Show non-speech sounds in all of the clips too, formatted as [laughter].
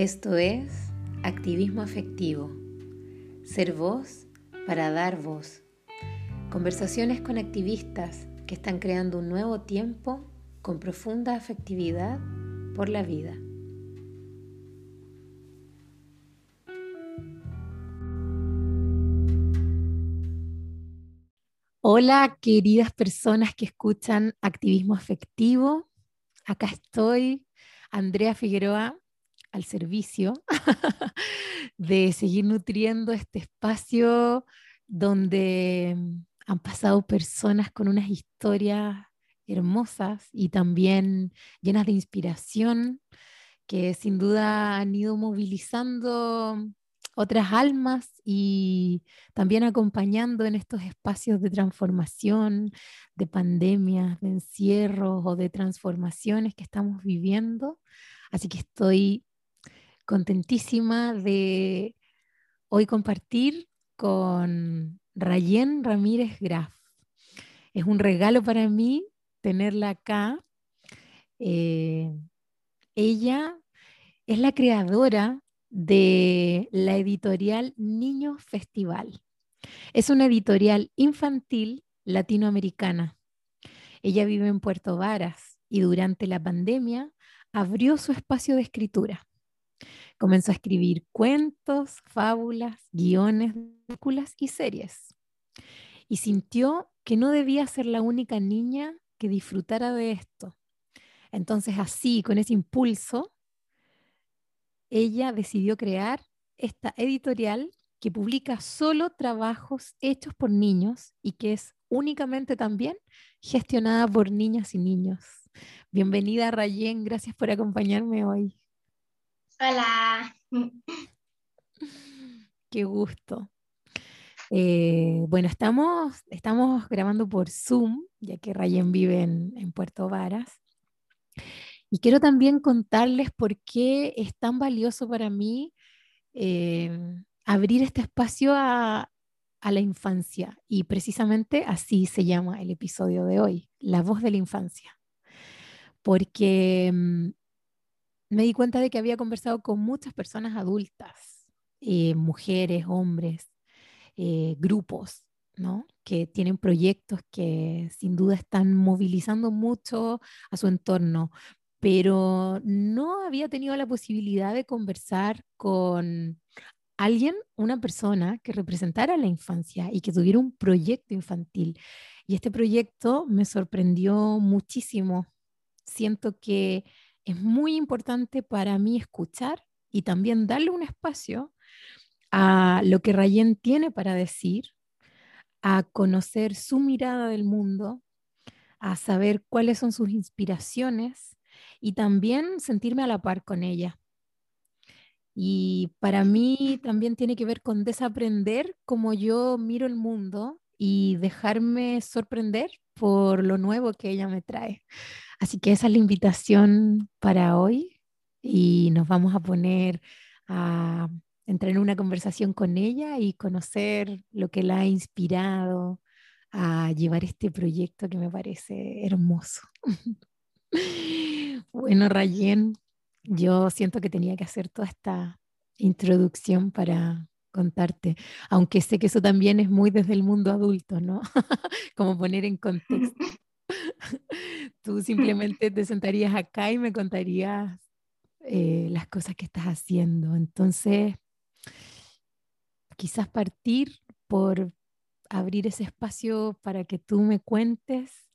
Esto es activismo afectivo. Ser voz para dar voz. Conversaciones con activistas que están creando un nuevo tiempo con profunda afectividad por la vida. Hola queridas personas que escuchan activismo afectivo. Acá estoy, Andrea Figueroa, al servicio [laughs] de seguir nutriendo este espacio donde han pasado personas con unas historias hermosas y también llenas de inspiración, que sin duda han ido movilizando otras almas y también acompañando en estos espacios de transformación, de pandemias, de encierros o de transformaciones que estamos viviendo. Así que estoy contentísima de hoy compartir con Rayén Ramírez Graf. Es un regalo para mí tenerla acá. Eh, ella es la creadora de la editorial Niño Festival. Es una editorial infantil latinoamericana. Ella vive en Puerto Varas y durante la pandemia abrió su espacio de escritura. Comenzó a escribir cuentos, fábulas, guiones, películas y series. Y sintió que no debía ser la única niña que disfrutara de esto. Entonces así, con ese impulso, ella decidió crear esta editorial que publica solo trabajos hechos por niños y que es únicamente también gestionada por niñas y niños. Bienvenida Rayén, gracias por acompañarme hoy. Hola. [laughs] Qué gusto. Eh, bueno, estamos, estamos grabando por Zoom, ya que Rayen vive en, Puerto Varas. Y quiero también contarles por qué es tan valioso para mí eh, abrir este espacio a, a la infancia. Y precisamente así se llama el episodio de hoy, La voz de la infancia. Porque mm, me di cuenta de que había conversado con muchas personas adultas, eh, mujeres, hombres, eh, grupos, ¿no? que tienen proyectos que sin duda están movilizando mucho a su entorno, pero no había tenido la posibilidad de conversar con alguien, una persona que representara la infancia y que tuviera un proyecto infantil. Y este proyecto me sorprendió muchísimo. Siento que es muy importante para mí escuchar y también darle un espacio a lo que Rayen tiene para decir, a conocer su mirada del mundo, a saber cuáles son sus inspiraciones y también sentirme a la par con ella. Y para mí también tiene que ver con desaprender cómo yo miro el mundo y dejarme sorprender por lo nuevo que ella me trae. Así que esa es la invitación para hoy y nos vamos a poner a entrar en una conversación con ella y conocer lo que la ha inspirado a llevar este proyecto que me parece hermoso. [laughs] bueno, Rayen, yo siento que tenía que hacer toda esta introducción para contarte, aunque sé que eso también es muy desde el mundo adulto, ¿no? [laughs] Como poner en contexto. [laughs] Tú simplemente te sentarías acá y me contarías eh, las cosas que estás haciendo. Entonces, quizás partir por abrir ese espacio para que tú me cuentes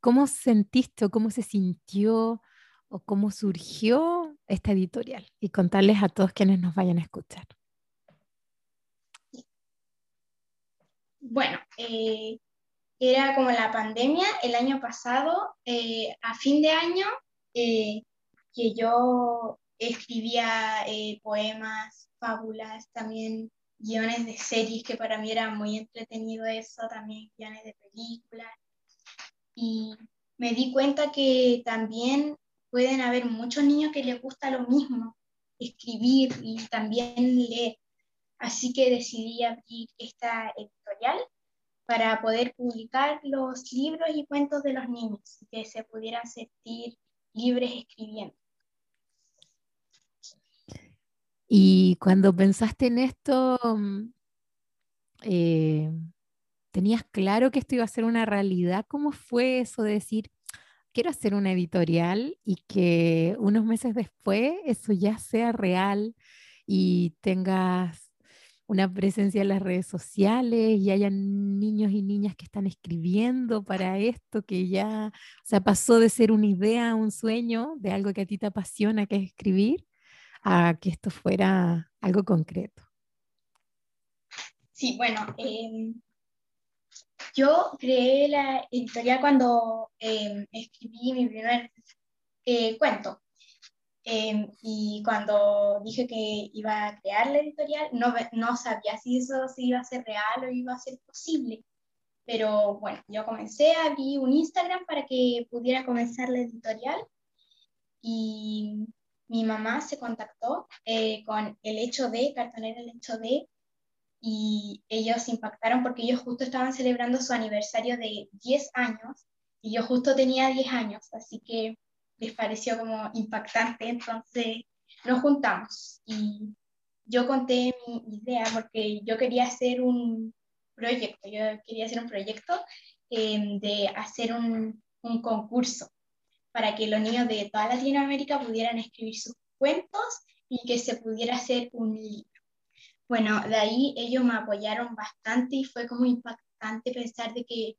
cómo sentiste o cómo se sintió o cómo surgió esta editorial y contarles a todos quienes nos vayan a escuchar. Bueno, eh, era como la pandemia el año pasado, eh, a fin de año, eh, que yo escribía eh, poemas, fábulas, también guiones de series, que para mí era muy entretenido eso, también guiones de películas. Y me di cuenta que también pueden haber muchos niños que les gusta lo mismo, escribir y también leer. Así que decidí abrir esta editorial para poder publicar los libros y cuentos de los niños, que se pudieran sentir libres escribiendo. Y cuando pensaste en esto, mm, eh, ¿tenías claro que esto iba a ser una realidad? ¿Cómo fue eso de decir, quiero hacer una editorial y que unos meses después eso ya sea real y tengas una presencia en las redes sociales y hayan niños y niñas que están escribiendo para esto, que ya, o sea, pasó de ser una idea un sueño, de algo que a ti te apasiona, que es escribir, a que esto fuera algo concreto. Sí, bueno, em, yo creé la editorial cuando em, escribí mi primer eh, cuento. Em, y cuando dije que iba a crear la editorial, no, no sabía si eso se iba a ser real o iba a ser posible. Pero bueno, yo comencé, abrí un Instagram para que pudiera comenzar la editorial y mi mamá se contactó eh, con el hecho de, cartonera el hecho de, y ellos impactaron porque ellos justo estaban celebrando su aniversario de 10 años y yo justo tenía 10 años, así que les pareció como impactante, entonces nos juntamos y yo conté mi idea porque yo quería hacer un proyecto, yo quería hacer un proyecto em, de hacer un, un concurso para que los niños de toda Latinoamérica pudieran escribir sus cuentos y que se pudiera hacer un libro. Bueno, de ahí ellos me apoyaron bastante y fue como impactante pensar de que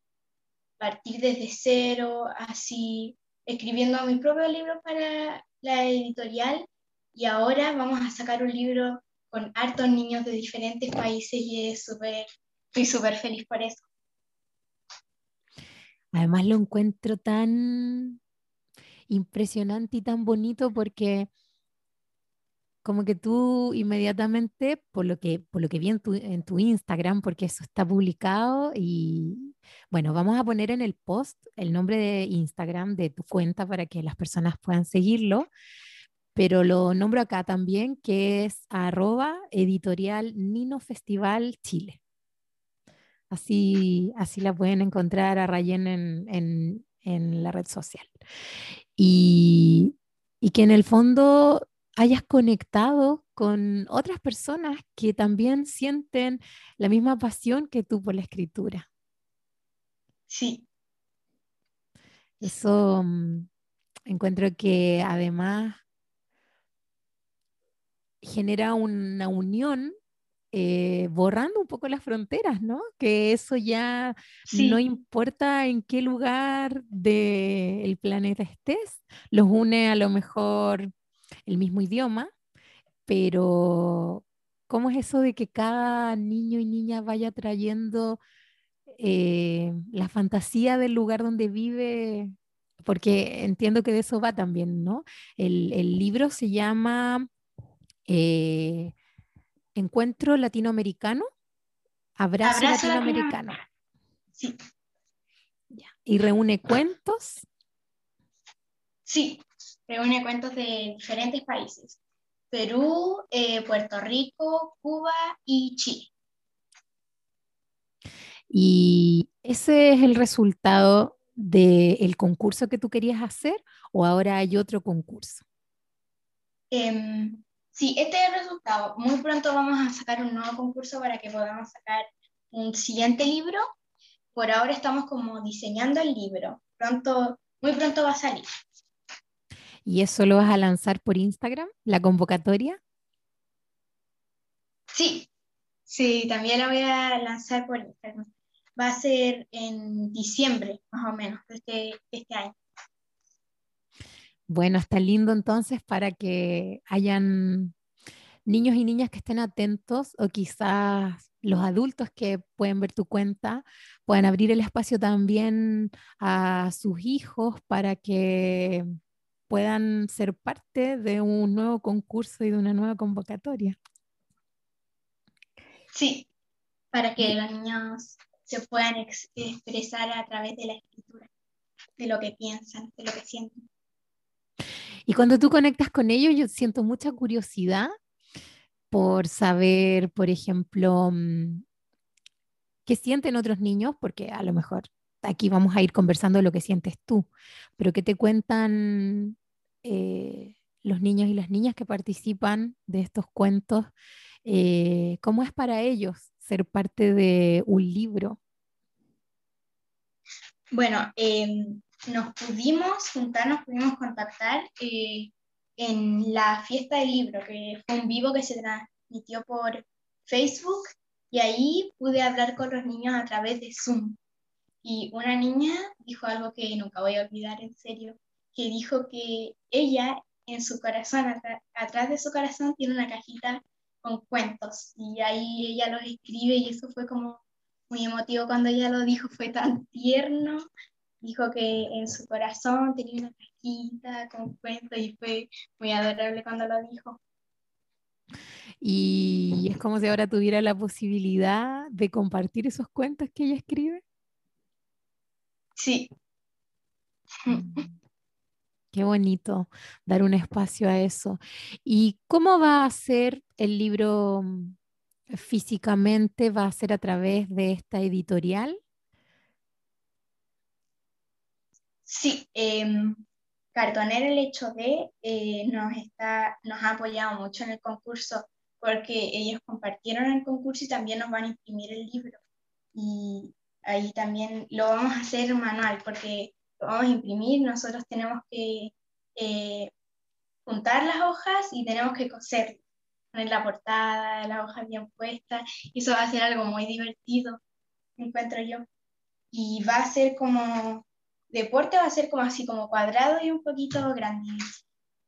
partir desde cero, así escribiendo mi propio libro para la editorial y ahora vamos a sacar un libro con hartos niños de diferentes países y es súper, estoy súper feliz por eso. Además lo encuentro tan impresionante y tan bonito porque como que tú inmediatamente, por lo que, por lo que vi en tu, en tu Instagram, porque eso está publicado y bueno, vamos a poner en el post el nombre de Instagram de tu cuenta para que las personas puedan seguirlo, pero lo nombro acá también, que es arroba editorial Nino Festival Chile. Así, así la pueden encontrar a Rayen en, en, en la red social. Y, y que en el fondo hayas conectado con otras personas que también sienten la misma pasión que tú por la escritura. Sí. Eso mm, encuentro que además genera una unión eh, borrando un poco las fronteras, ¿no? Que eso ya no importa en qué lugar del planeta estés, los une a lo mejor el mismo idioma, pero ¿cómo es eso de que cada niño y niña vaya trayendo eh, la fantasía del lugar donde vive? Porque entiendo que de eso va también, ¿no? El, libro se llama eh, Encuentro Latinoamericano, Abrazo, Latinoamericano. Sí. ¿Y reúne cuentos? Sí, reúne cuentos de diferentes países. Perú, eh, Puerto Rico, Cuba y Chile. ¿Y ese es el resultado del concurso que tú querías hacer o ahora hay otro concurso? Em, sí, este es el resultado. Muy pronto vamos a sacar un nuevo concurso para que podamos sacar un siguiente libro. Por ahora estamos como diseñando el libro. Pronto, muy pronto va a salir. ¿Y eso lo vas a lanzar por Instagram, la convocatoria? Sí, sí, también la voy a lanzar por Instagram. Va a ser en diciembre, más o menos, de este, este año. Bueno, está lindo entonces para que hayan niños y niñas que estén atentos o quizás los adultos que pueden ver tu cuenta puedan abrir el espacio también a sus hijos para que puedan ser parte de un nuevo concurso y de una nueva convocatoria. Sí, para que los niños se puedan expresar a través de la escritura, de lo que piensan, de lo que sienten. Y cuando tú conectas con ellos, yo siento mucha curiosidad por saber, por ejemplo, mm, qué sienten otros niños, porque a lo mejor aquí vamos a ir conversando de lo que sientes tú, pero que te cuentan eh, los niños y las niñas que participan de estos cuentos, eh, ¿cómo es para ellos ser parte de un libro? Bueno, em, nos pudimos juntar, nos pudimos contactar eh, en la fiesta del libro, que fue un vivo que se transmitió por Facebook y ahí pude hablar con los niños a través de Zoom. Y una niña dijo algo que nunca voy a olvidar, en serio, que dijo que ella en su corazón, atrás de su corazón, tiene una cajita con cuentos y ahí ella los escribe y eso fue como muy emotivo cuando ella lo dijo, fue tan tierno. Dijo que en su corazón tenía una cajita con cuentos y fue muy adorable cuando lo dijo. Y es como si ahora tuviera la posibilidad de compartir esos cuentos que ella escribe. Sí. Qué bonito dar un espacio a eso. ¿Y cómo va a ser el libro mm, físicamente? ¿Va a ser a través de esta editorial? Sí, eh, Cartoner el hecho de eh, nos, está, nos ha apoyado mucho en el concurso porque ellos compartieron el concurso y también nos van a imprimir el libro. Y ahí también lo vamos a hacer manual porque vamos a imprimir, nosotros tenemos que eh, juntar las hojas y tenemos que coser, poner la portada, las hojas bien puestas, y eso va a ser algo muy divertido, encuentro yo. Y va a ser como, deporte va a ser como así, como cuadrado y un poquito grande.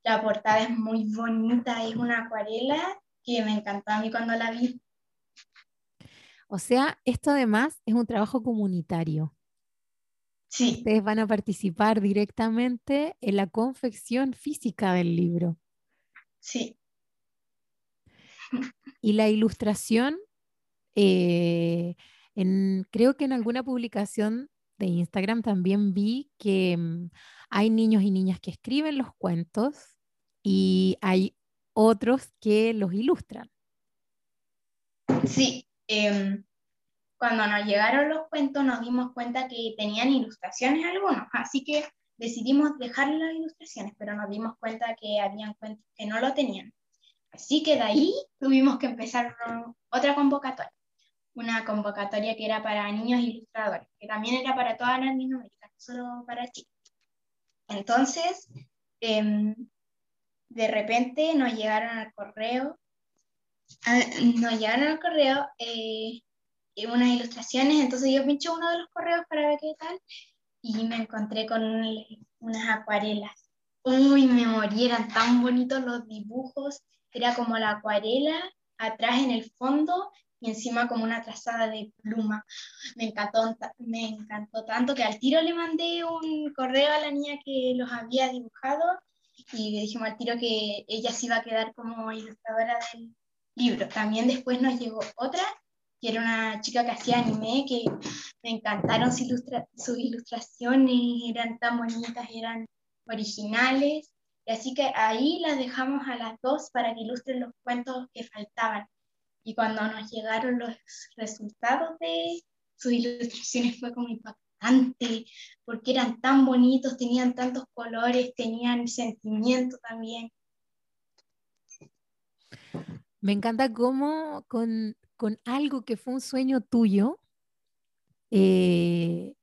La portada es muy bonita, es una acuarela que me encantó a mí cuando la vi. O sea, esto además es un trabajo comunitario. Sí. Ustedes van a participar directamente en la confección física del libro. Sí. Y la ilustración, eh, creo que en alguna publicación de Instagram también vi que mm, hay niños y niñas que escriben los cuentos y hay otros que los ilustran. Sí, em, cuando nos llegaron los cuentos nos dimos cuenta que tenían ilustraciones algunos, así que decidimos dejar las ilustraciones, pero nos dimos cuenta que habían cuentos que no lo tenían. Así que de ahí tuvimos que empezar otra convocatoria, una convocatoria que era para niños ilustradores, que también era para toda Latinoamérica, no solo para Chile. Entonces, em, de repente nos llegaron al correo, ah, nos llegaron al correo eh, unas ilustraciones, entonces yo pinché uno de los correos para ver qué tal y me encontré con unas acuarelas. Uy, me morí, eran tan bonitos los dibujos, era como la acuarela atrás en el fondo y encima como una trazada de pluma. Me encantó, me encantó tanto que al tiro le mandé un correo a la niña que los había dibujado y le dijimos al tiro que ella se iba a quedar como ilustradora del libro. También después nos llegó otra que era una chica que hacía anime, que me encantaron sus, ilustraciones, eran tan bonitas, eran originales, y así que ahí las dejamos a las dos para que ilustren los cuentos que faltaban. Y cuando nos llegaron los resultados de sus ilustraciones fue como impactante, porque eran tan bonitos, tenían tantos colores, tenían sentimiento también. Me encanta cómo con con algo que fue un sueño tuyo, eh,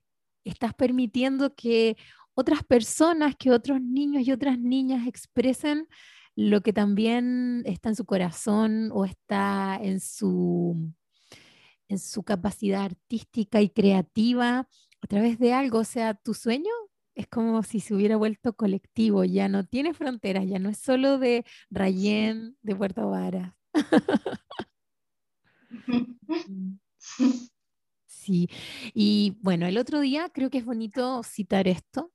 estás permitiendo que otras personas, que otros niños y otras niñas expresen lo que también está en su corazón o está en su, en su capacidad artística y creativa a través de algo. O sea, tu sueño es como si se hubiera vuelto colectivo, ya no tiene fronteras, ya no es solo de Rayén, de Puerto Varas. [laughs] Sí, y bueno, el otro día creo que es bonito citar esto.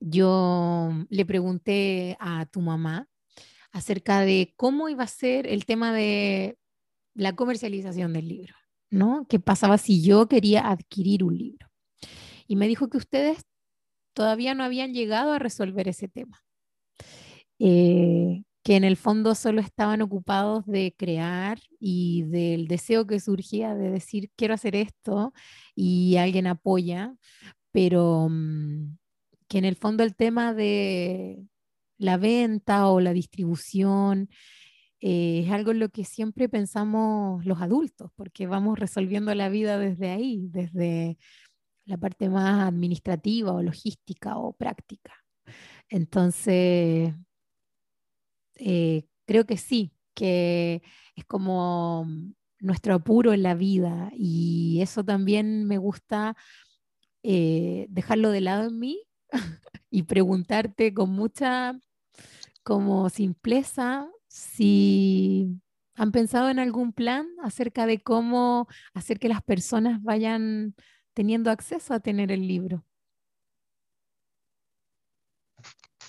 Yo le pregunté a tu mamá acerca de cómo iba a ser el tema de la comercialización del libro, ¿no? ¿Qué pasaba si yo quería adquirir un libro? Y me dijo que ustedes todavía no habían llegado a resolver ese tema. Eh, que en el fondo solo estaban ocupados de crear y del deseo que surgía de decir quiero hacer esto y alguien apoya, pero mm, que en el fondo el tema de la venta o la distribución. Eh, es algo en lo que siempre pensamos los adultos, porque vamos resolviendo la vida desde ahí, desde la parte más administrativa o logística o práctica. Entonces, eh, creo que sí, que es como nuestro apuro en la vida y eso también me gusta eh, dejarlo de lado en mí [laughs] y preguntarte con mucha como simpleza si han pensado en algún plan acerca de cómo hacer que las personas vayan teniendo acceso a tener el libro.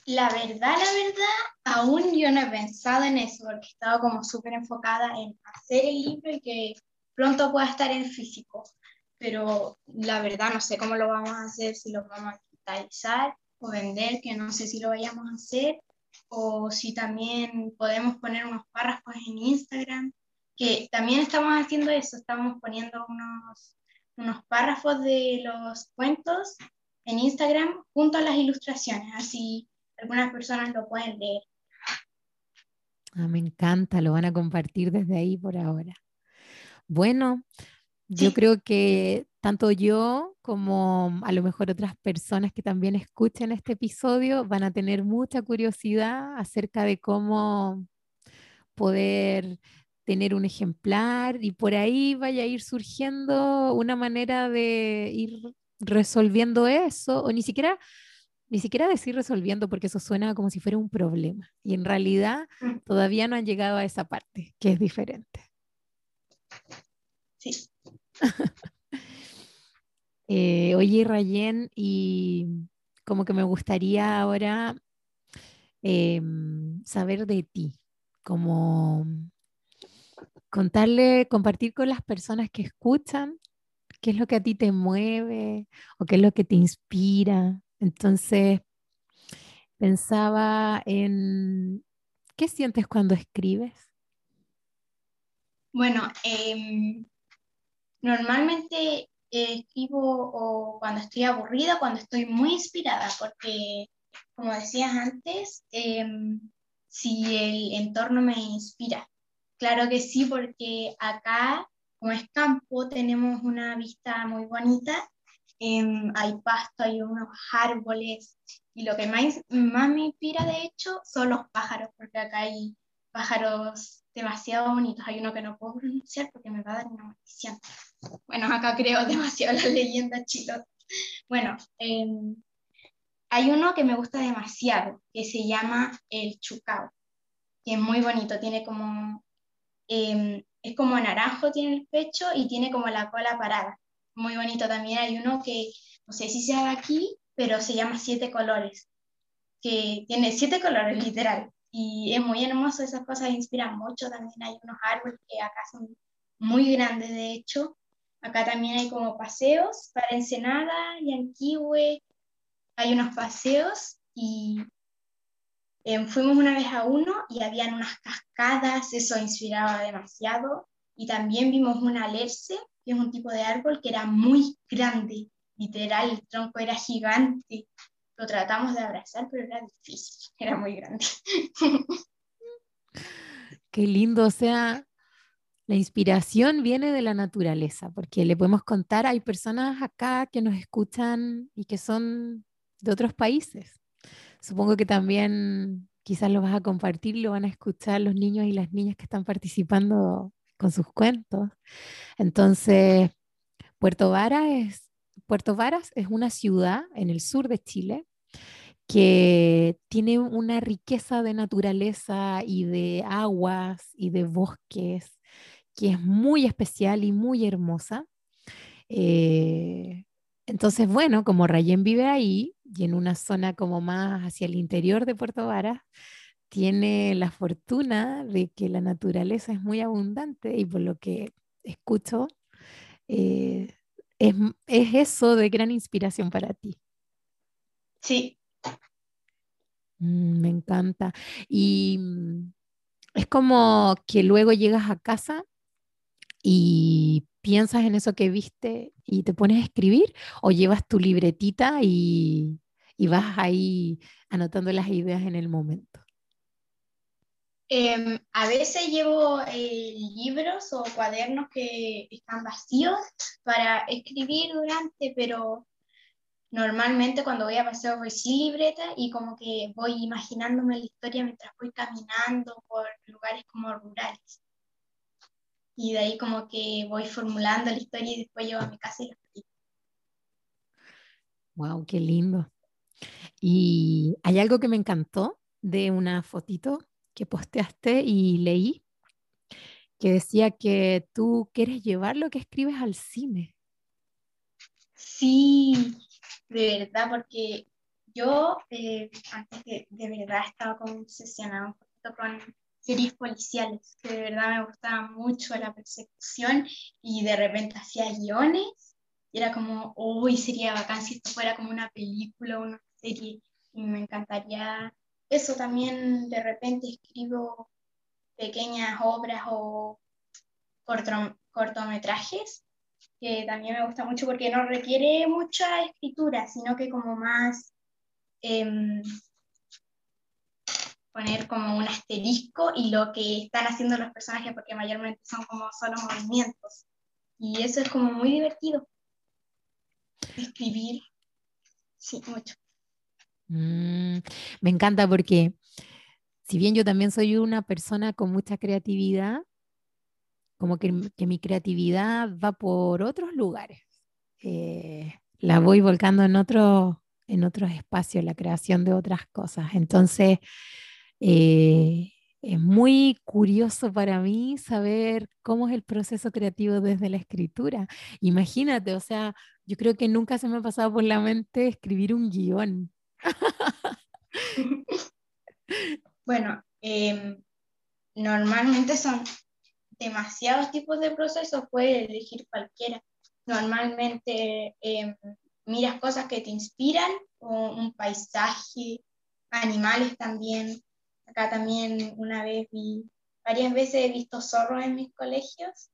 La verdad, la verdad, aún yo no he pensado en eso porque he estado como súper enfocada en hacer el libro y que pronto pueda estar en físico. Pero la verdad no sé cómo lo vamos a hacer, si lo vamos a digitalizar o vender, que no sé si lo vayamos a hacer, o si también podemos poner unos párrafos en Instagram, que también estamos haciendo eso, estamos poniendo unos, unos párrafos de los cuentos en Instagram junto a las ilustraciones, así algunas personas lo pueden leer. Ah, me encanta, lo van a compartir desde ahí por ahora. Bueno, yo creo que tanto yo como a lo mejor otras personas que también escuchen este episodio van a tener mucha curiosidad acerca de cómo poder tener un ejemplar y por ahí vaya a ir surgiendo una manera de ir resolviendo eso o ni siquiera ni siquiera decir resolviendo porque eso suena como si fuera un problema y en realidad mm. todavía no han llegado a esa parte que es diferente. Sí. [laughs] Eh, oye, Rayen, y como que me gustaría ahora em, saber de ti, como contarle, compartir con las personas que escuchan qué es lo que a ti te mueve o qué es lo que te inspira. Entonces, pensaba en, ¿qué sientes cuando escribes? Bueno, em, Normalmente eh, escribo o cuando estoy aburrida, cuando estoy muy inspirada, porque como decías antes, em, si el entorno me inspira. Claro que sí, porque acá, como es campo, tenemos una vista muy bonita. Em, hay pasto, hay unos árboles, y lo que más, más me inspira, de hecho, son los pájaros, porque acá hay pájaros demasiado bonitos. Hay uno que no puedo pronunciar porque me va a dar una maldición. Bueno, acá creo [laughs] demasiado la leyenda chilota. Bueno, em, hay uno que me gusta demasiado, que se llama el chucao, que es muy bonito, tiene como, em, es como naranjo, tiene el pecho y tiene como la cola parada. Muy bonito también. Hay uno que, no sé si sea de aquí, pero se llama Siete Colores, que tiene siete colores [laughs] literal y es muy hermoso, esas cosas inspiran mucho. También hay unos árboles que acá son muy grandes, de hecho. Acá también hay como paseos para Ensenada y Anquihue. Hay unos paseos y eh, fuimos una vez a uno y habían unas cascadas, eso inspiraba demasiado. Y también vimos un alerce, es un tipo de árbol que era muy grande, literal, el tronco era gigante lo tratamos de abrazar, pero era difícil, [laughs] era muy grande. Qué lindo, o sea, la inspiración viene de la naturaleza, porque le podemos contar, hay personas acá que nos escuchan y que son de otros países. Supongo que también quizás lo vas a compartir, lo van a escuchar los niños y las niñas que están participando con sus cuentos. Entonces, Puerto Varas es, Puerto Varas es una ciudad en el sur de Chile que tiene una riqueza de naturaleza y de aguas y de bosques que es muy especial y muy hermosa. Eh, entonces, bueno, como Rayén vive ahí y en una zona como más hacia el interior de Puerto Varas, tiene la fortuna de que la naturaleza es muy abundante y por lo que escucho, eh, es, es eso de gran inspiración para ti. Sí, Mm, me encanta. Y mm, es como que luego llegas a casa y piensas en eso que viste y te pones a escribir o llevas tu libretita y, y vas ahí anotando las ideas en el momento? Em, a veces llevo eh, libros o cuadernos que están vacíos para escribir durante, pero normalmente cuando voy a paseo voy sin libreta y como que voy imaginándome la historia mientras voy caminando por lugares como rurales. Y de ahí como que voy formulando la historia y después llevo a mi casa y la escribo. Wow, qué lindo. Y hay algo que me encantó de una fotito que posteaste y leí, que decía que tú quieres llevar lo que escribes al cine. Sí, de verdad, porque yo eh, antes de, de verdad estaba como obsesionada un poquito con series policiales, que de verdad me gustaba mucho la persecución y de repente hacía guiones y era como, uy, sería bacán si esto fuera como una película una serie y me encantaría eso también de repente escribo pequeñas obras o cortometrajes, que también me gusta mucho porque no requiere mucha escritura, sino que como más em, poner como un asterisco y lo que están haciendo los personajes, porque mayormente son como solo movimientos. Y eso es como muy divertido. Escribir, sí, mucho. Mm, me encanta porque si bien yo también soy una persona con mucha creatividad, como que, mi creatividad va por otros lugares. Eh, la voy volcando en, otro, en otros espacios, la creación de otras cosas. Entonces, eh, es muy curioso para mí saber cómo es el proceso creativo desde la escritura. Imagínate, o sea, yo creo que nunca se me ha pasado por la mente escribir un guion. [laughs] bueno, em, normalmente son demasiados tipos de procesos, puedes elegir cualquiera. Normalmente em, miras cosas que te inspiran, o un paisaje, animales también. Acá también una vez vi, varias veces he visto zorros en mis colegios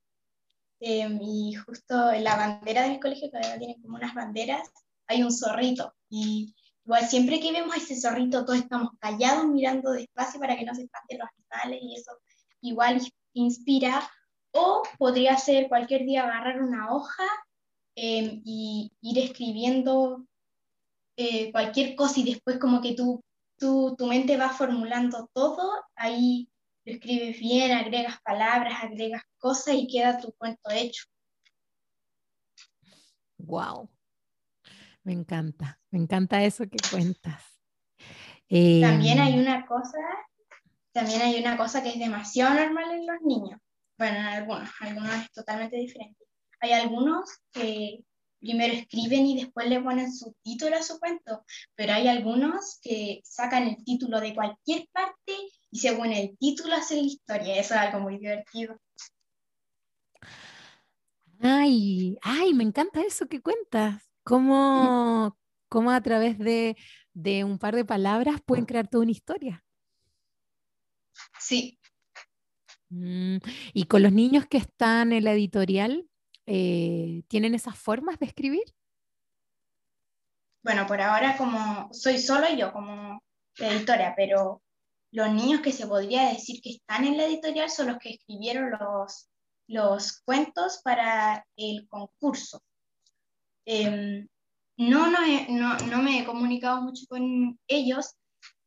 em, y justo en la bandera de mi colegio, que ahora tiene como unas banderas, hay un zorrito y Igual siempre que vemos ese zorrito todos estamos callados mirando despacio para que no se espanten los animales y eso igual inspira. O podría ser cualquier día agarrar una hoja em, y ir escribiendo eh, cualquier cosa y después como que tú, tú, tu mente va formulando todo, ahí lo escribes bien, agregas palabras, agregas cosas y queda tu cuento hecho. Wow, me encanta, me encanta eso que cuentas. también hay em, una cosa, también hay una cosa que es demasiado normal en los niños. Bueno, en algunos, algunos es totalmente diferente. Hay algunos que primero escriben y después le ponen su título a su cuento, pero hay algunos que sacan el título de cualquier parte y según el título hacen la historia. Eso es algo muy divertido. Ay, ay, me encanta eso que cuentas. ¿Cómo, cómo a través de, un par de palabras pueden crear toda una historia? Sí. Mm, y con los niños que están en la editorial, eh, ¿tienen esas formas de escribir? Bueno, por ahora como soy solo yo como editora, pero los niños que se podría decir que están en la editorial son los que escribieron los, los cuentos para el concurso. Em, no, no, no, no, me he comunicado mucho con ellos.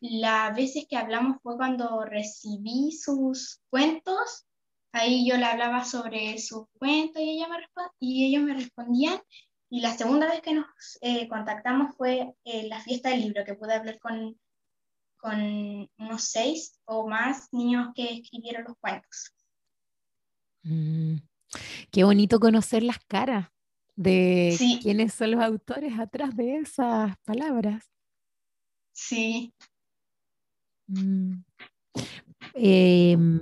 Las veces que hablamos fue cuando recibí sus cuentos. Ahí yo le hablaba sobre sus cuentos y, ella me y ellos me respondían. Y la segunda vez que nos eh, contactamos fue en la fiesta del libro, que pude hablar con, con unos seis o más niños que escribieron los cuentos. Mm, qué bonito conocer las caras de quiénes son los autores atrás de esas palabras. Sí. Mm. Em,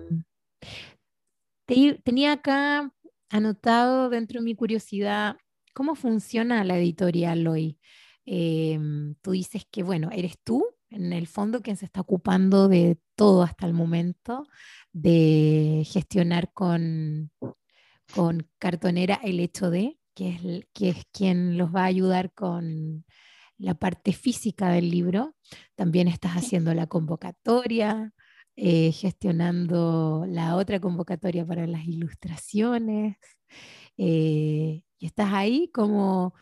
tenía acá anotado dentro de mi curiosidad cómo funciona la editorial hoy. Em, tú dices que, bueno, eres tú, en el fondo, quien se está ocupando de todo hasta el momento, de gestionar con, con cartonera el hecho de, que es, que es quien los va a ayudar con la parte física del libro, también estás haciendo la convocatoria, eh, gestionando la otra convocatoria para las ilustraciones, eh, y estás ahí como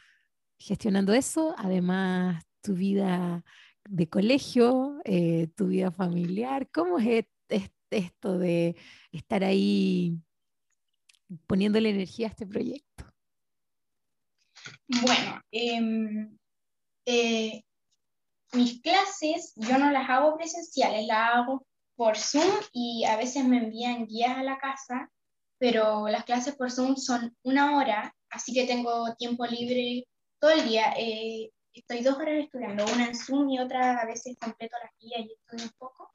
gestionando eso, además tu vida de colegio, eh, tu vida familiar, ¿cómo es esto de estar ahí poniéndole energía a este proyecto? Bueno, em, mis clases yo no las hago presenciales, las hago por Zoom y a veces me envían guías a la casa, pero las clases por Zoom son una hora, así que tengo tiempo libre todo el día. Eh, estoy dos horas estudiando, una en Zoom y otra a veces completo las guías y estudio un poco.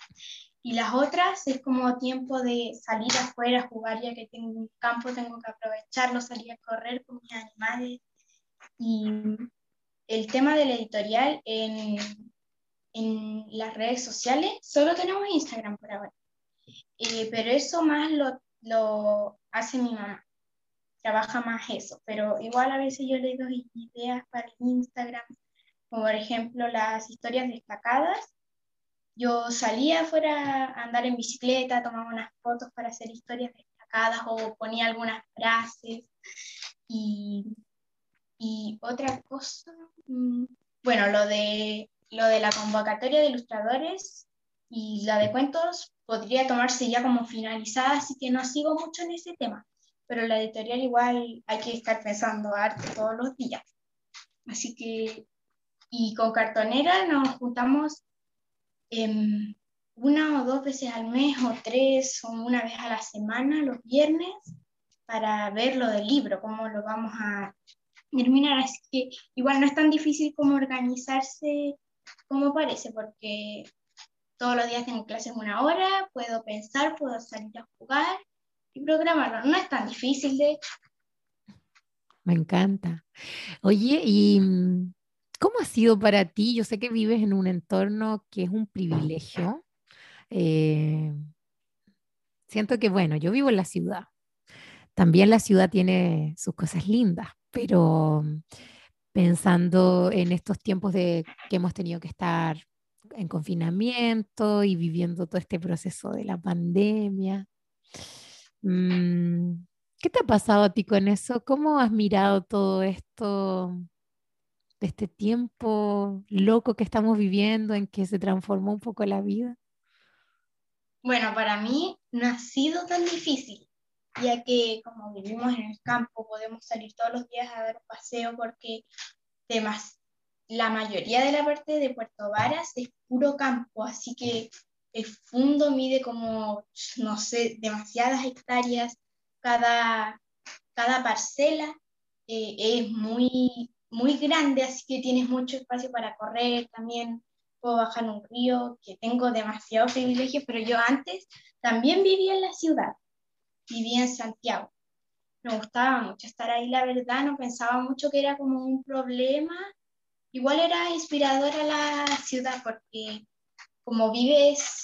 Y las otras es como tiempo de salir afuera, jugar, ya que tengo un campo, tengo que aprovecharlo, salir a correr con mis animales. Y el tema de la editorial en, en las redes sociales, solo tenemos Instagram por ahora. Eh, pero eso más lo, lo hace mi mamá. Trabaja más eso. Pero igual a veces yo le doy ideas para Instagram, como por ejemplo las historias destacadas. Yo salía afuera a andar en bicicleta, tomaba unas fotos para hacer historias destacadas o ponía algunas frases. Y, y otra cosa, mm, bueno, lo de lo de la convocatoria de ilustradores y la de cuentos podría tomarse ya como finalizada, así que no sigo mucho en ese tema, pero la editorial igual hay que estar pensando arte todos los días. Así que, y con cartonera nos juntamos em, una o dos veces al mes o tres o una vez a la semana, los viernes, para ver lo del libro, cómo lo vamos a terminar. Así que igual no es tan difícil como organizarse como parece, porque todos los días tengo clases una hora, puedo pensar, puedo salir a jugar y programarlo. No es tan difícil, de hecho. Me encanta. Oye, ¿y cómo ha sido para ti? Yo sé que vives en un entorno que es un privilegio. Eh, siento que, bueno, yo vivo en la ciudad. También la ciudad tiene sus cosas lindas, pero pensando en estos tiempos de que hemos tenido que estar en confinamiento y viviendo todo este proceso de la pandemia. Mm, ¿Qué te ha pasado a ti con eso? ¿Cómo has mirado todo esto de este tiempo loco que estamos viviendo en que se transformó un poco la vida? Bueno, para mí no ha sido tan difícil, ya que como vivimos en el campo, podemos salir todos los días a dar un paseo porque temas, la mayoría de la parte de Puerto Varas es puro campo, así que el fondo mide como, no sé, demasiadas hectáreas, cada, cada parcela eh, es muy, muy grande, así que tienes mucho espacio para correr, también. Puedo bajar un río, que tengo demasiados privilegios, pero yo antes también vivía en la ciudad vivía en Santiago. Me gustaba mucho estar ahí, la verdad, no pensaba mucho que era como un problema. Igual era inspiradora la ciudad porque como vives,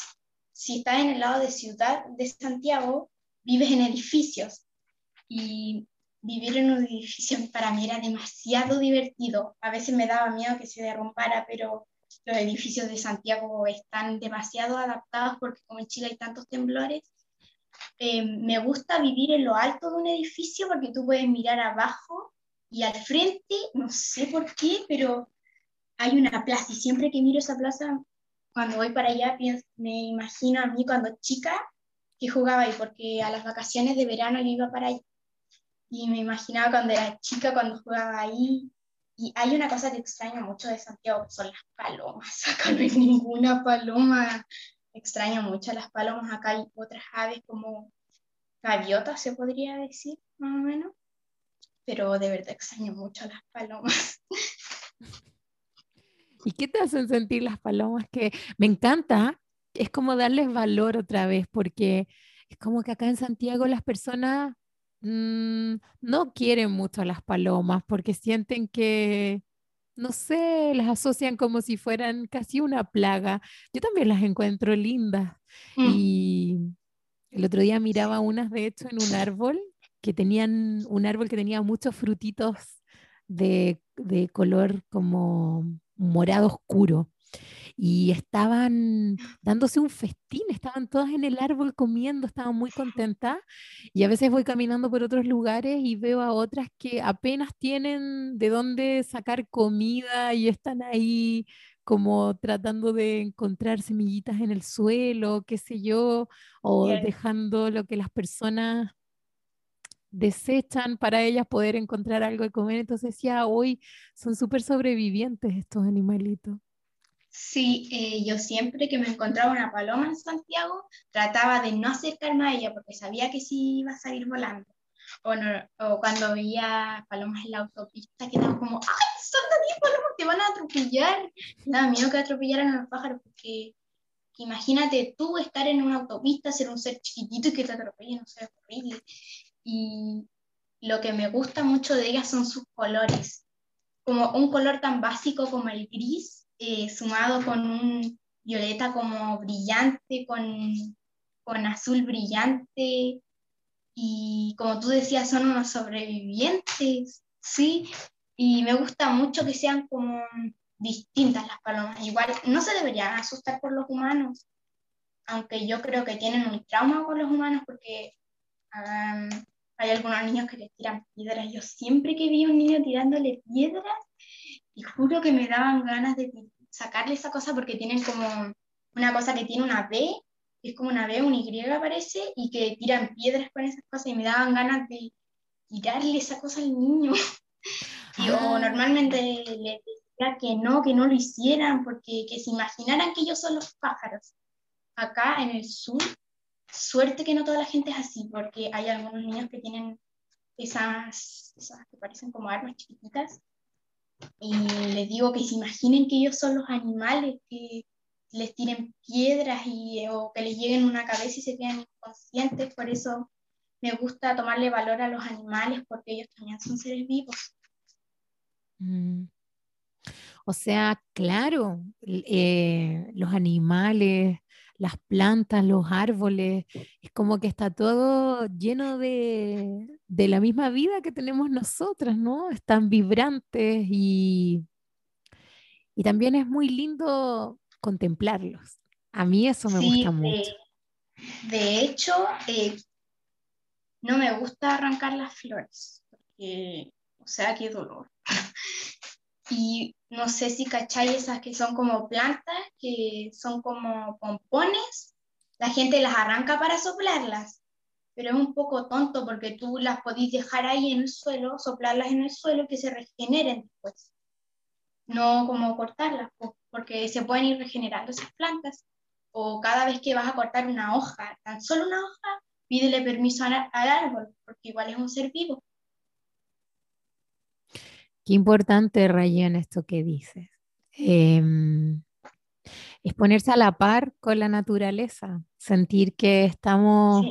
si estás en el lado de ciudad de Santiago, vives en edificios y vivir en un edificio para mí era demasiado divertido. A veces me daba miedo que se derrumbara, pero los edificios de Santiago están demasiado adaptados porque como en Chile hay tantos temblores, eh, me gusta vivir en lo alto de un edificio porque tú puedes mirar abajo y al frente, no sé por qué, pero hay una plaza y siempre que miro esa plaza, cuando voy para allá, me imagino a mí cuando chica que jugaba ahí, porque a las vacaciones de verano yo iba para ahí. Y me imaginaba cuando era chica, cuando jugaba ahí. Y hay una cosa que extraño mucho de Santiago, son las palomas. Acá no hay ninguna paloma extraño mucho las palomas. Acá hay otras aves como gaviotas, se podría decir, más o menos. Pero de verdad extraño mucho las palomas. ¿Y qué te hacen sentir las palomas? Que me encanta, es como darles valor otra vez, porque es como que acá en Santiago las personas mm, no quieren mucho a las palomas porque sienten que no sé, las asocian como si fueran casi una plaga. Yo también las encuentro lindas. Mm. Y el otro día miraba unas, de hecho, en un árbol, que tenían un árbol que tenía muchos frutitos de, color como morado oscuro y estaban dándose un festín, estaban todas en el árbol comiendo, estaban muy contentas y a veces voy caminando por otros lugares y veo a otras que apenas tienen de dónde sacar comida y están ahí como tratando de encontrar semillitas en el suelo, qué sé yo, o dejando lo que las personas desechan para ellas poder encontrar algo de comer. Entonces ya hoy son súper sobrevivientes estos animalitos. Sí, eh, yo siempre que me encontraba una paloma en Santiago, trataba de no acercarme a ella porque sabía que sí iba a salir volando. O, o cuando veía palomas en la autopista, que estaba como, ¡ay, son de palomas, te van a atropellar! Me daba miedo que atropellaran a los pájaros porque imagínate tú estar en una autopista, ser un ser chiquitito y que te atropellen, no sé, es horrible. Y lo que me gusta mucho de ellas son sus colores. Como un color tan básico como el gris, eh, sumado con un violeta como brillante, con, con azul brillante, y como tú decías, son unos sobrevivientes, ¿sí? Y me gusta mucho que sean como distintas las palomas. Igual no se deberían asustar por los humanos, aunque yo creo que tienen un trauma con los humanos porque hay algunos niños que les tiran piedras. Yo siempre que vi a un niño tirándole piedras, y juro que me daban ganas de sacarle esa cosa porque tienen como una cosa que tiene una B, que es como una B, un Y parece, y que tiran piedras con esas cosas y me daban ganas de tirarle esa cosa al niño. [laughs] y, o ah. normalmente le decía que no, que no lo hicieran, porque que se imaginaran que ellos son los pájaros. Acá en el sur, suerte que no toda la gente es así, porque hay algunos niños que tienen esas, esas que parecen como armas chiquititas, y les digo que se imaginen que ellos son los animales, que les tiren piedras y, o que les lleguen una cabeza y se queden inconscientes. Por eso me gusta tomarle valor a los animales porque ellos también son seres vivos. Mm. O sea, claro, eh, los animales, las plantas, los árboles, es como que está todo lleno de, la misma vida que tenemos nosotras, ¿no? Están vibrantes y, y también es muy lindo contemplarlos. A mí eso me gusta mucho. De hecho, eh, no me gusta arrancar las flores, porque, o sea, qué dolor. [laughs] y no sé si cacháis esas que son como plantas, que son como pompones, la gente las arranca para soplarlas, pero es un poco tonto porque tú las podís dejar ahí en el suelo, soplarlas en el suelo que se regeneren después, no como cortarlas, porque se pueden ir regenerando esas plantas, o cada vez que vas a cortar una hoja, tan solo una hoja, pídele permiso al árbol, porque igual es un ser vivo. Qué importante, Rayen, esto que dices. Em, es ponerse a la par con la naturaleza, sentir que estamos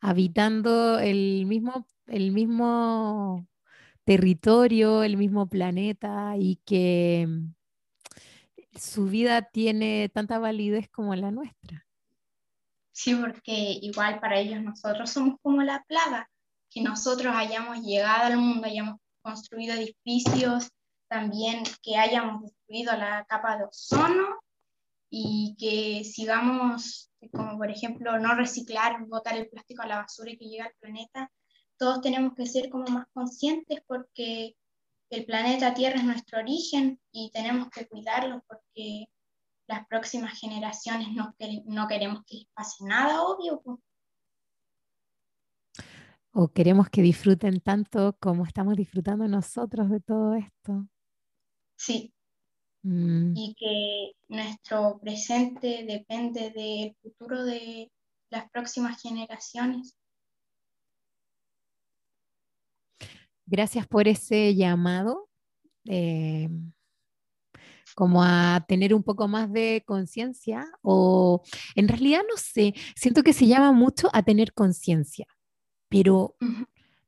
habitando el mismo, el mismo territorio, el mismo planeta y que su vida tiene tanta validez como la nuestra. Sí, porque igual para ellos nosotros somos como la plaga, que nosotros hayamos llegado al mundo, hayamos construido edificios, también que hayamos destruido la capa de ozono y que sigamos, como por ejemplo, no reciclar, botar el plástico a la basura y que llegue al planeta. Todos tenemos que ser como más conscientes porque el planeta Tierra es nuestro origen y tenemos que cuidarlo porque las próximas generaciones no, no queremos que les pase nada, obvio. Pues o queremos que disfruten tanto como estamos disfrutando nosotros de todo esto. Sí. Mm. Y que nuestro presente depende del futuro de las próximas generaciones. Gracias por ese llamado, eh, como a tener un poco más de conciencia, o en realidad no sé, siento que se llama mucho a tener conciencia pero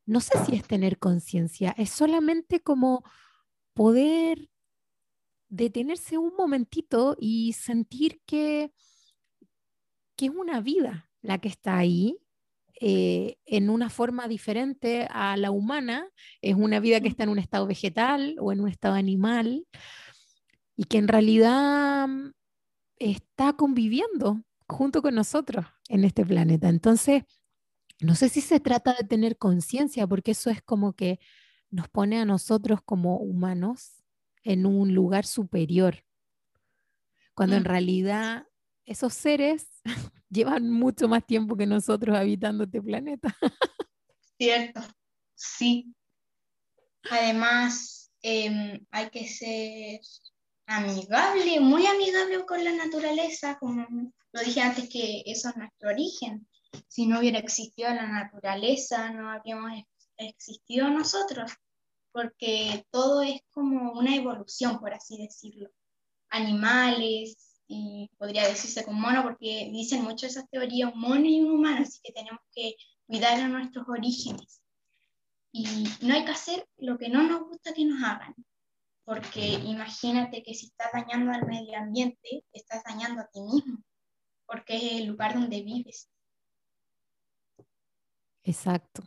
no sé si es tener conciencia, es solamente como poder detenerse un momentito y sentir que, que es una vida la que está ahí, eh, en una forma diferente a la humana, es una vida que está en un estado vegetal o en un estado animal, y que en realidad mm, está conviviendo junto con nosotros en este planeta. Entonces, no sé si se trata de tener conciencia, porque eso es como que nos pone a nosotros como humanos en un lugar superior, cuando en realidad esos seres [laughs] llevan mucho más tiempo que nosotros habitando este planeta. Cierto, sí. Además, em, hay que ser amigable, muy amigable con la naturaleza, como lo dije antes que eso es nuestro origen. Si no hubiera existido la naturaleza, no habríamos existido nosotros, porque todo es como una evolución, por así decirlo. Animales, y podría decirse con mono, porque dicen mucho esas teorías, un mono y un humano, así que tenemos que cuidar a nuestros orígenes. Y no hay que hacer lo que no nos gusta que nos hagan, porque imagínate que si estás dañando al medio ambiente, estás dañando a ti mismo, porque es el lugar donde vives. Exacto.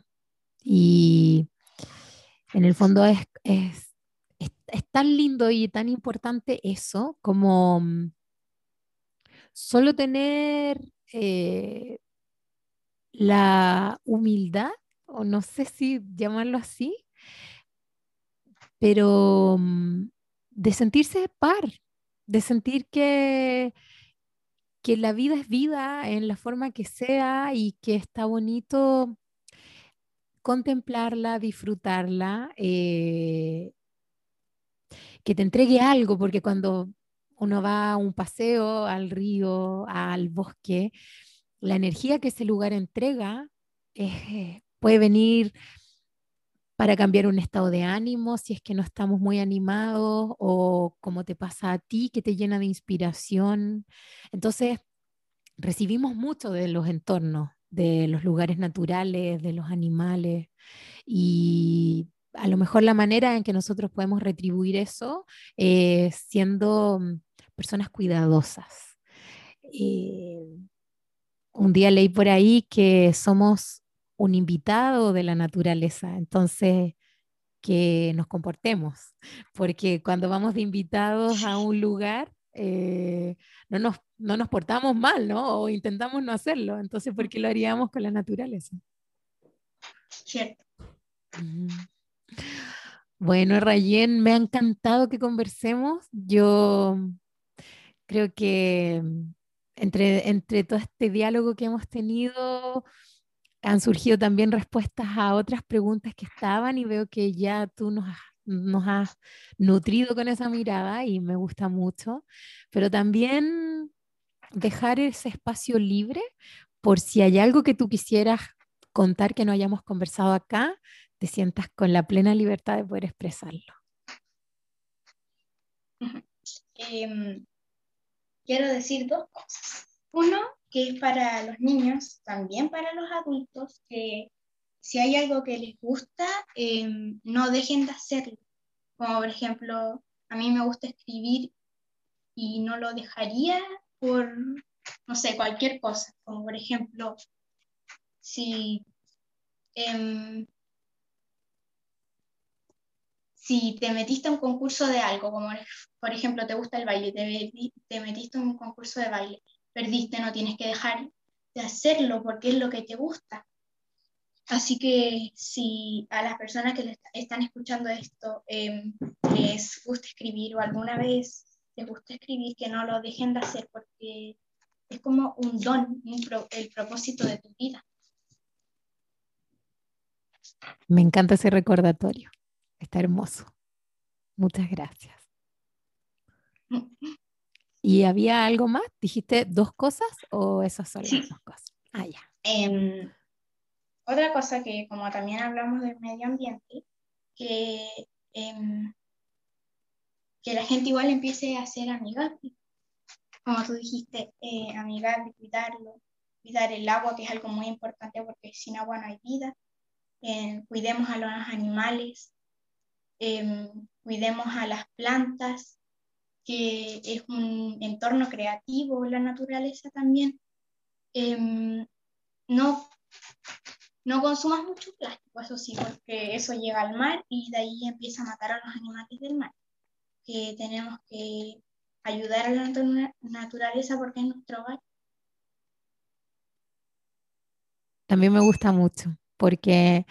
Y en el fondo es, es, es, tan lindo y tan importante eso como mm, solo tener eh, la humildad, o no sé si llamarlo así, pero mm, de sentirse par, de sentir que, que la vida es vida en la forma que sea y que está bonito contemplarla, disfrutarla, eh, que te entregue algo, porque cuando uno va a un paseo, al río, al bosque, la energía que ese lugar entrega eh, puede venir para cambiar un estado de ánimo, si es que no estamos muy animados o como te pasa a ti, que te llena de inspiración. Entonces, recibimos mucho de los entornos, de los lugares naturales, de los animales y a lo mejor la manera en que nosotros podemos retribuir eso es siendo mm, personas cuidadosas. Eh, un día leí por ahí que somos un invitado de la naturaleza, entonces que nos comportemos, porque cuando vamos de invitados a un lugar, eh, no, nos, no nos portamos mal, ¿no? O intentamos no hacerlo, entonces, ¿por qué lo haríamos con la naturaleza? Cierto. Bueno, Rayen, me ha encantado que conversemos. Yo creo que entre, entre todo este diálogo que hemos tenido, han surgido también respuestas a otras preguntas que estaban y veo que ya tú nos has, nos has nutrido con esa mirada y me gusta mucho, pero también dejar ese espacio libre por si hay algo que tú quisieras contar que no hayamos conversado acá, te sientas con la plena libertad de poder expresarlo. Em, quiero decir dos cosas. Uno, que es para los niños, también para los adultos, que si hay algo que les gusta, em, no dejen de hacerlo. Como por ejemplo, a mí me gusta escribir y no lo dejaría por, no sé, cualquier cosa. Como por ejemplo, si, em, si te metiste a un concurso de algo, como por ejemplo te gusta el baile, te, te metiste a un concurso de baile perdiste, no tienes que dejar de hacerlo porque es lo que te gusta. Así que si a las personas que están escuchando esto em, les gusta escribir o alguna vez les gusta escribir, que no lo dejen de hacer porque es como un don, el propósito de tu vida. Me encanta ese recordatorio. Está hermoso. Muchas gracias. ¿Y había algo más? ¿Dijiste dos cosas o esas son las dos cosas? Ah, ya. Em, otra cosa que como también hablamos del medio ambiente, que, em, que la gente igual empiece a ser amigable. Como tú dijiste, eh, amigable, cuidarlo, cuidar el agua, que es algo muy importante porque sin agua no hay vida. Eh, cuidemos a los animales, em, cuidemos a las plantas, que es un entorno creativo, la naturaleza también, no, no consumas mucho plástico, eso sí, porque eso llega al mar y de ahí empieza a matar a los animales del mar. que tenemos que ayudar a la naturaleza porque es nuestro hogar. También me gusta mucho, porque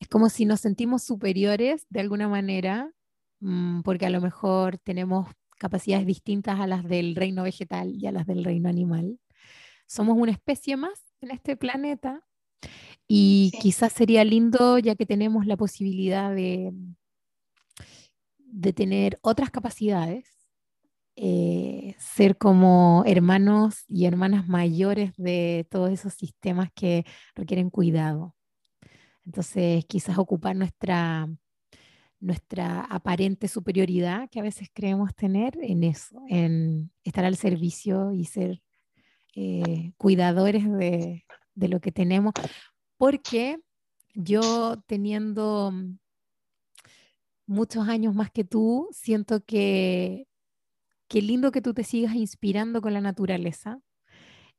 es como si nos sentimos superiores de alguna manera, mm, porque a lo mejor tenemos capacidades distintas a las del reino vegetal y a las del reino animal. Somos una especie más en este planeta y quizás sería lindo, ya que tenemos la posibilidad de, de tener otras capacidades, eh, ser como hermanos y hermanas mayores de todos esos sistemas que requieren cuidado. Entonces, quizás ocupar nuestra, nuestra aparente superioridad que a veces creemos tener en eso, en estar al servicio y ser eh, cuidadores de, de lo que tenemos, porque yo teniendo muchos años más que tú, siento que qué lindo que tú te sigas inspirando con la naturaleza.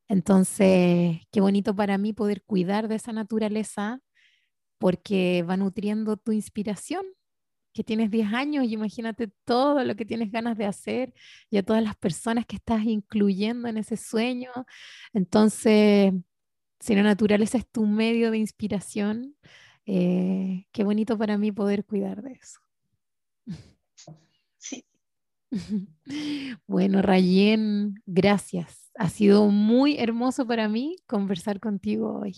Entonces, qué bonito para mí poder cuidar de esa naturaleza porque va nutriendo tu inspiración, que tienes 10 años y imagínate todo lo que tienes ganas de hacer y a todas las personas que estás incluyendo en ese sueño. Entonces, si la naturaleza es tu medio de inspiración, eh, qué bonito para mí poder cuidar de eso. Sí. [laughs] Bueno, Rayen, gracias. Ha sido muy hermoso para mí conversar contigo hoy.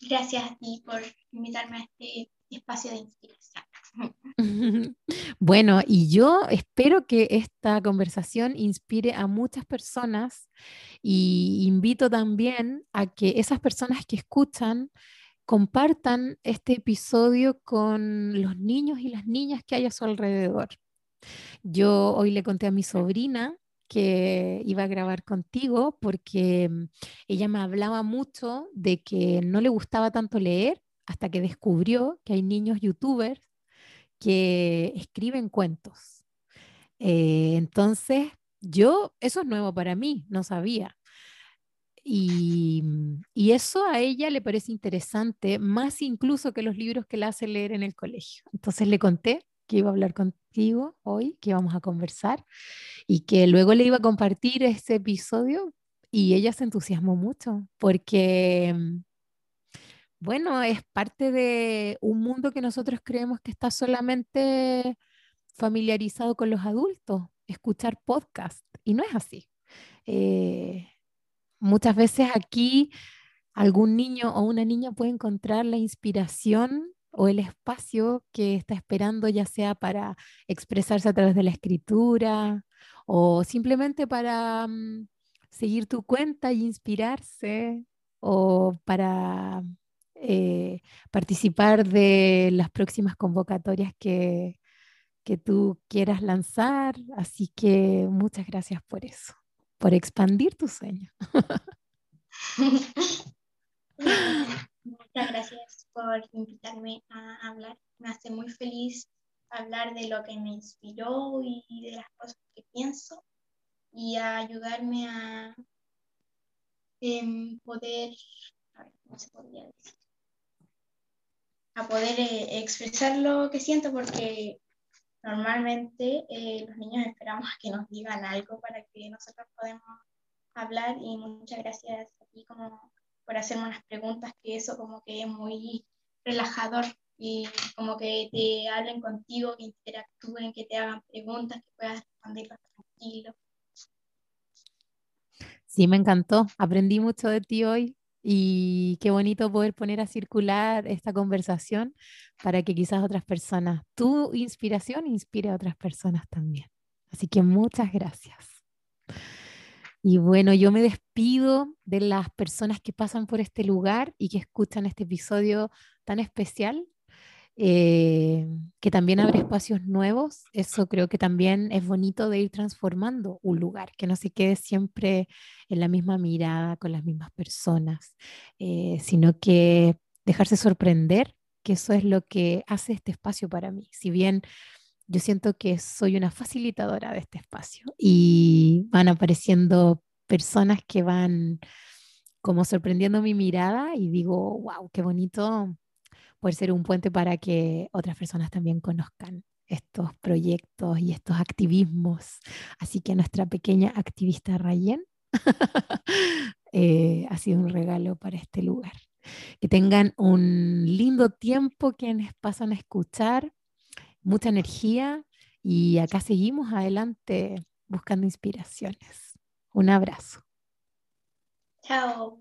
Gracias a ti por invitarme a este espacio de inspiración. [laughs] Bueno, y yo espero que esta conversación inspire a muchas personas y invito también a que esas personas que escuchan compartan este episodio con los niños y las niñas que hay a su alrededor. Yo hoy le conté a mi sobrina que iba a grabar contigo porque mm, ella me hablaba mucho de que no le gustaba tanto leer hasta que descubrió que hay niños youtubers que escriben cuentos. Eh, entonces, yo, eso es nuevo para mí, no sabía. Y, eso a ella le parece interesante, más incluso que los libros que la hace leer en el colegio. Entonces le conté que iba a hablar contigo hoy, que íbamos a conversar y que luego le iba a compartir ese episodio y ella se entusiasmó mucho porque, bueno, es parte de un mundo que nosotros creemos que está solamente familiarizado con los adultos, escuchar podcast, y no es así. Eh, muchas veces aquí algún niño o una niña puede encontrar la inspiración o el espacio que está esperando, ya sea para expresarse a través de la escritura o simplemente para mm, seguir tu cuenta y inspirarse o para eh, participar de las próximas convocatorias que, que tú quieras lanzar. Así que muchas gracias por eso, por expandir tu sueño. [laughs] Muchas gracias por invitarme a hablar. Me hace muy feliz hablar de lo que me inspiró y de las cosas que pienso y a ayudarme a em, poder, a ver, ¿cómo se podría decir? A poder eh, expresar lo que siento porque normalmente eh, los niños esperamos que nos digan algo para que nosotros podamos hablar y muchas gracias a ti como por hacerme unas preguntas, que eso como que es muy relajador y como que te hablen contigo, que interactúen, que te hagan preguntas, que puedas responderlas tranquilo. Sí, me encantó. Aprendí mucho de ti hoy y qué bonito poder poner a circular esta conversación para que quizás otras personas, tu inspiración inspire a otras personas también. Así que muchas gracias. Y bueno, yo me despido de las personas que pasan por este lugar y que escuchan este episodio tan especial, eh, que también abre espacios nuevos. Eso creo que también es bonito de ir transformando un lugar, que no se quede siempre en la misma mirada con las mismas personas, eh, sino que dejarse sorprender, que eso es lo que hace este espacio para mí. Si bien yo siento que soy una facilitadora de este espacio y van apareciendo personas que van como sorprendiendo mi mirada y digo, wow, qué bonito poder ser un puente para que otras personas también conozcan estos proyectos y estos activismos. Así que nuestra pequeña activista Rayen [laughs] eh, ha sido un regalo para este lugar. Que tengan un lindo tiempo quienes pasan a escuchar, mucha energía y acá seguimos adelante buscando inspiraciones. Un abrazo. Chao.